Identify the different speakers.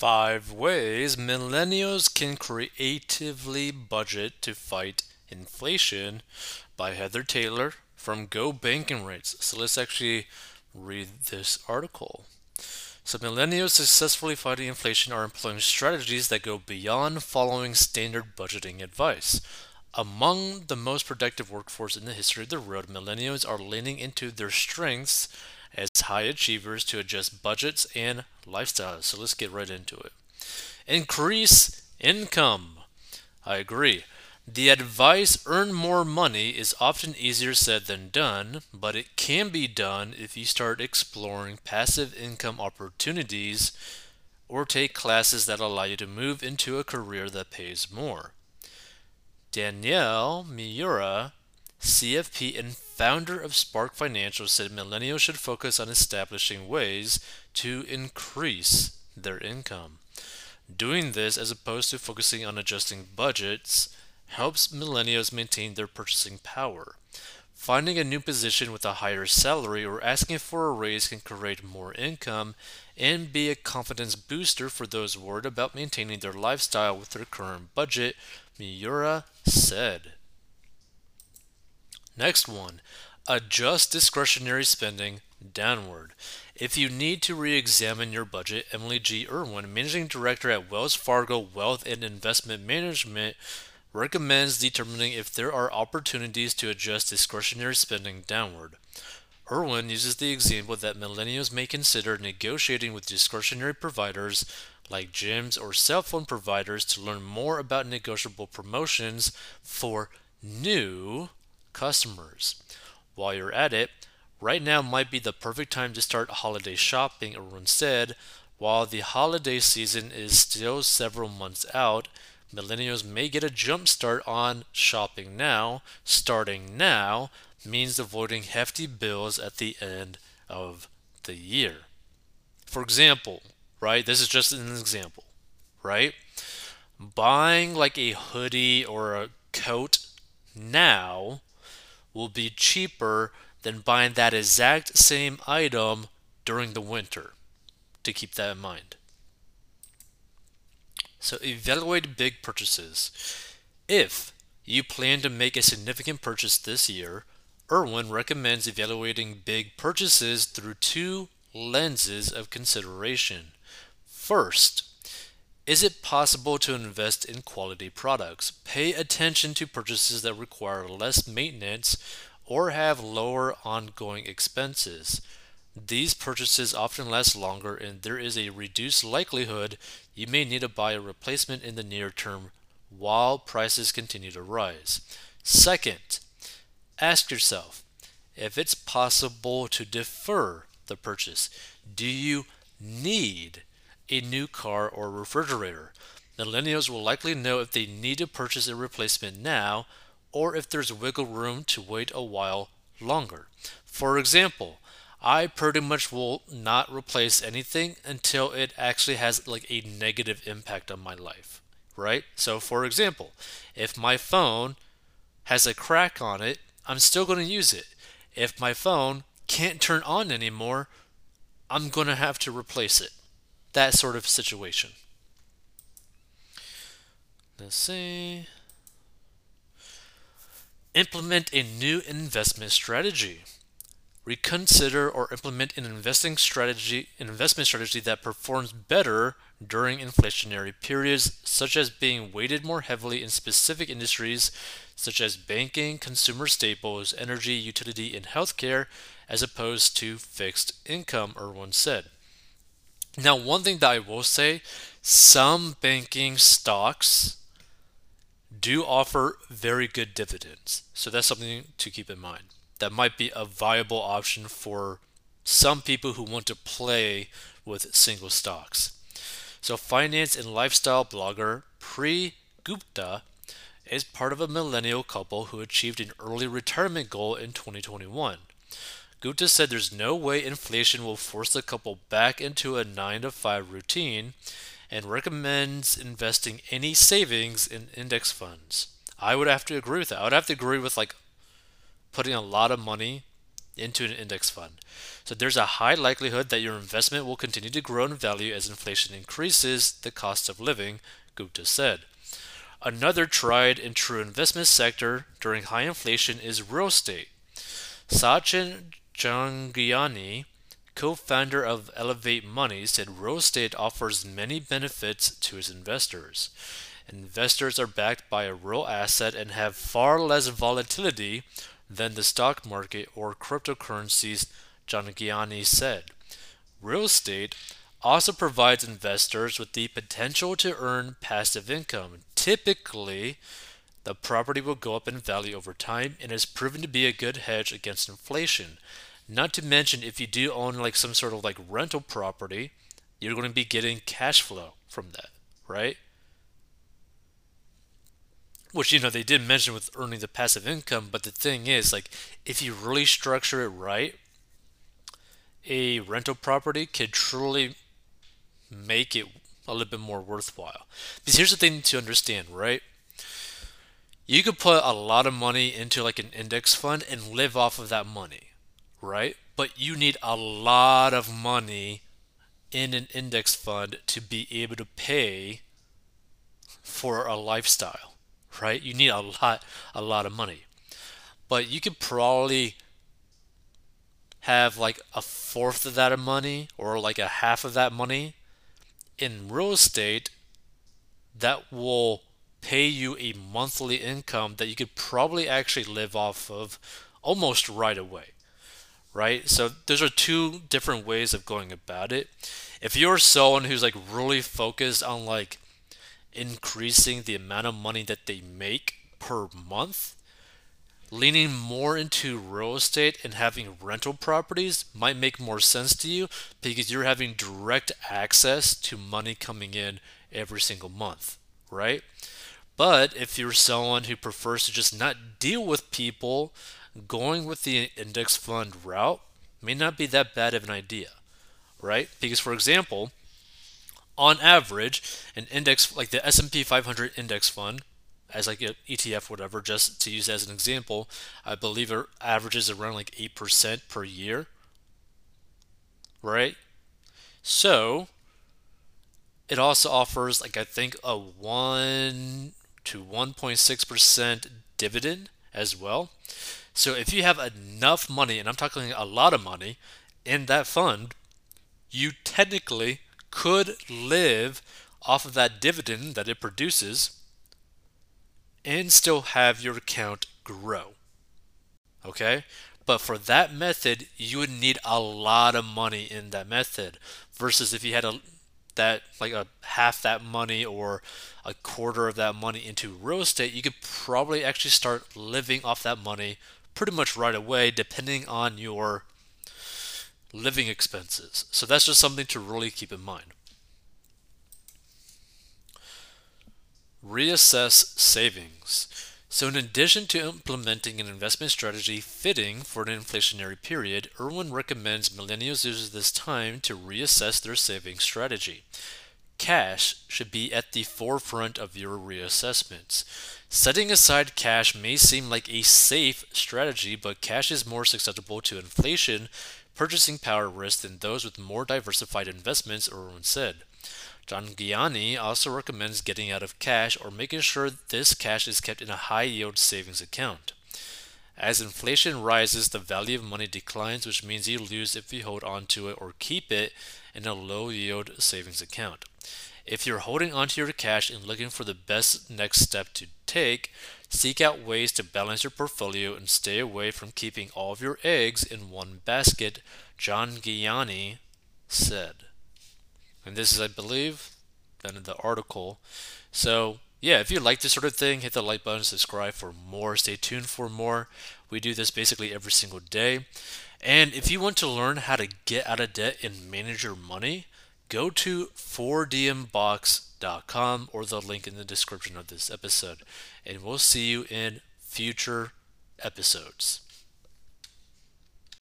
Speaker 1: Five ways millennials can creatively budget to fight inflation by Heather Taylor from Go Banking Rates. So let's actually read this article. So millennials successfully fighting inflation are employing strategies that go beyond following standard budgeting advice. Among the most productive workforce in the history of the world, millennials are leaning into their strengths high achievers to adjust budgets and lifestyles. So let's get right into it. Increase income. I agree. The advice earn more money is often easier said than done, but it can be done if you start exploring passive income opportunities or take classes that allow you to move into a career that pays more. Danielle Miura CFP and founder of Spark Financial said millennials should focus on establishing ways to increase their income. Doing this, as opposed to focusing on adjusting budgets, helps millennials maintain their purchasing power. Finding a new position with a higher salary or asking for a raise can create more income and be a confidence booster for those worried about maintaining their lifestyle with their current budget, Miura said. Next one, adjust discretionary spending downward. If you need to re examine your budget, Emily G. Irwin, Managing Director at Wells Fargo Wealth and Investment Management, recommends determining if there are opportunities to adjust discretionary spending downward. Irwin uses the example that millennials may consider negotiating with discretionary providers like gyms or cell phone providers to learn more about negotiable promotions for new customers. While you're at it, right now might be the perfect time to start holiday shopping, Irwin said. While the holiday season is still several months out, millennials may get a jump start on shopping now. Starting now means avoiding hefty bills at the end of the year. For example, right? This is just an example, right? Buying like a hoodie or a coat now will be cheaper than buying that exact same item during the winter. To keep that in mind. So, evaluate big purchases. If you plan to make a significant purchase this year, Irwin recommends evaluating big purchases through two lenses of consideration. First, is it possible to invest in quality products? Pay attention to purchases that require less maintenance or have lower ongoing expenses. These purchases often last longer, and there is a reduced likelihood you may need to buy a replacement in the near term while prices continue to rise. Second, ask yourself if it's possible to defer the purchase. Do you need a new car or refrigerator. Millennials will likely know if they need to purchase a replacement now or if there's wiggle room to wait a while longer. For example, I pretty much will not replace anything until it actually has like a negative impact on my life, right? So for example, if my phone has a crack on it, I'm still going to use it. If my phone can't turn on anymore, I'm going to have to replace it that sort of situation. Let's see. Implement a new investment strategy. Reconsider or implement an investing strategy, an investment strategy that performs better during inflationary periods, such as being weighted more heavily in specific industries such as banking, consumer staples, energy, utility, and healthcare, as opposed to fixed income, Irwin said. Now, one thing that I will say some banking stocks do offer very good dividends. So that's something to keep in mind. That might be a viable option for some people who want to play with single stocks. So, finance and lifestyle blogger Pri Gupta is part of a millennial couple who achieved an early retirement goal in 2021. Gupta said there's no way inflation will force the couple back into a 9 to 5 routine and recommends investing any savings in index funds. I would have to agree with that. I would have to agree with like putting a lot of money into an index fund. So there's a high likelihood that your investment will continue to grow in value as inflation increases the cost of living, Gupta said. Another tried and true investment sector during high inflation is real estate. Sachin Jhangiani, co-founder of Elevate Money, said real estate offers many benefits to its investors. Investors are backed by a real asset and have far less volatility than the stock market or cryptocurrencies, Jhangiani said. Real estate also provides investors with the potential to earn passive income. Typically, the property will go up in value over time and is proven to be a good hedge against inflation. Not to mention, if you do own like some sort of like rental property, you're going to be getting cash flow from that, right? Which you know they did mention with earning the passive income, but the thing is, like, if you really structure it right, a rental property could truly make it a little bit more worthwhile. Because here's the thing to understand, right? You could put a lot of money into like an index fund and live off of that money, right? But you need a lot of money in an index fund to be able to pay for a lifestyle, right? You need a lot a lot of money. But you could probably have like a fourth of that money or like a half of that money in real estate that will pay you a monthly income that you could probably actually live off of almost right away. Right? So those are two different ways of going about it. If you're someone who's like really focused on like increasing the amount of money that they make per month, leaning more into real estate and having rental properties might make more sense to you because you're having direct access to money coming in every single month, right? But if you're someone who prefers to just not deal with people, going with the index fund route may not be that bad of an idea, right? Because for example, on average, an index like the S&P 500 index fund as like an ETF, whatever, just to use as an example, I believe it averages around like 8% per year. Right? So, it also offers like I think a 1 to 1.6% dividend as well. So, if you have enough money, and I'm talking a lot of money, in that fund, you technically could live off of that dividend that it produces and still have your account grow. Okay? But for that method, you would need a lot of money in that method versus if you had a that like a half that money or a quarter of that money into real estate, you could probably actually start living off that money pretty much right away depending on your living expenses. So that's just something to really keep in mind. Reassess savings. So, in addition to implementing an investment strategy fitting for an inflationary period, Irwin recommends millennials use this time to reassess their savings strategy. Cash should be at the forefront of your reassessments. Setting aside cash may seem like a safe strategy, but cash is more susceptible to inflation purchasing power risk than those with more diversified investments, Irwin said. Jhangiani also recommends getting out of cash or making sure this cash is kept in a high yield savings account. As inflation rises, the value of money declines, which means you lose if you hold on to it or keep it in a low yield savings account. If you're holding onto your cash and looking for the best next step to take, seek out ways to balance your portfolio and stay away from keeping all of your eggs in one basket, Jhangiani said. And this is, I believe, then in the article. So, yeah, if you like this sort of thing, hit the like button, subscribe for more. Stay tuned for more. We do this basically every single day. And if you want to learn how to get out of debt and manage your money, go to 4dmbox.com or the link in the description of this episode. And we'll see you in future episodes.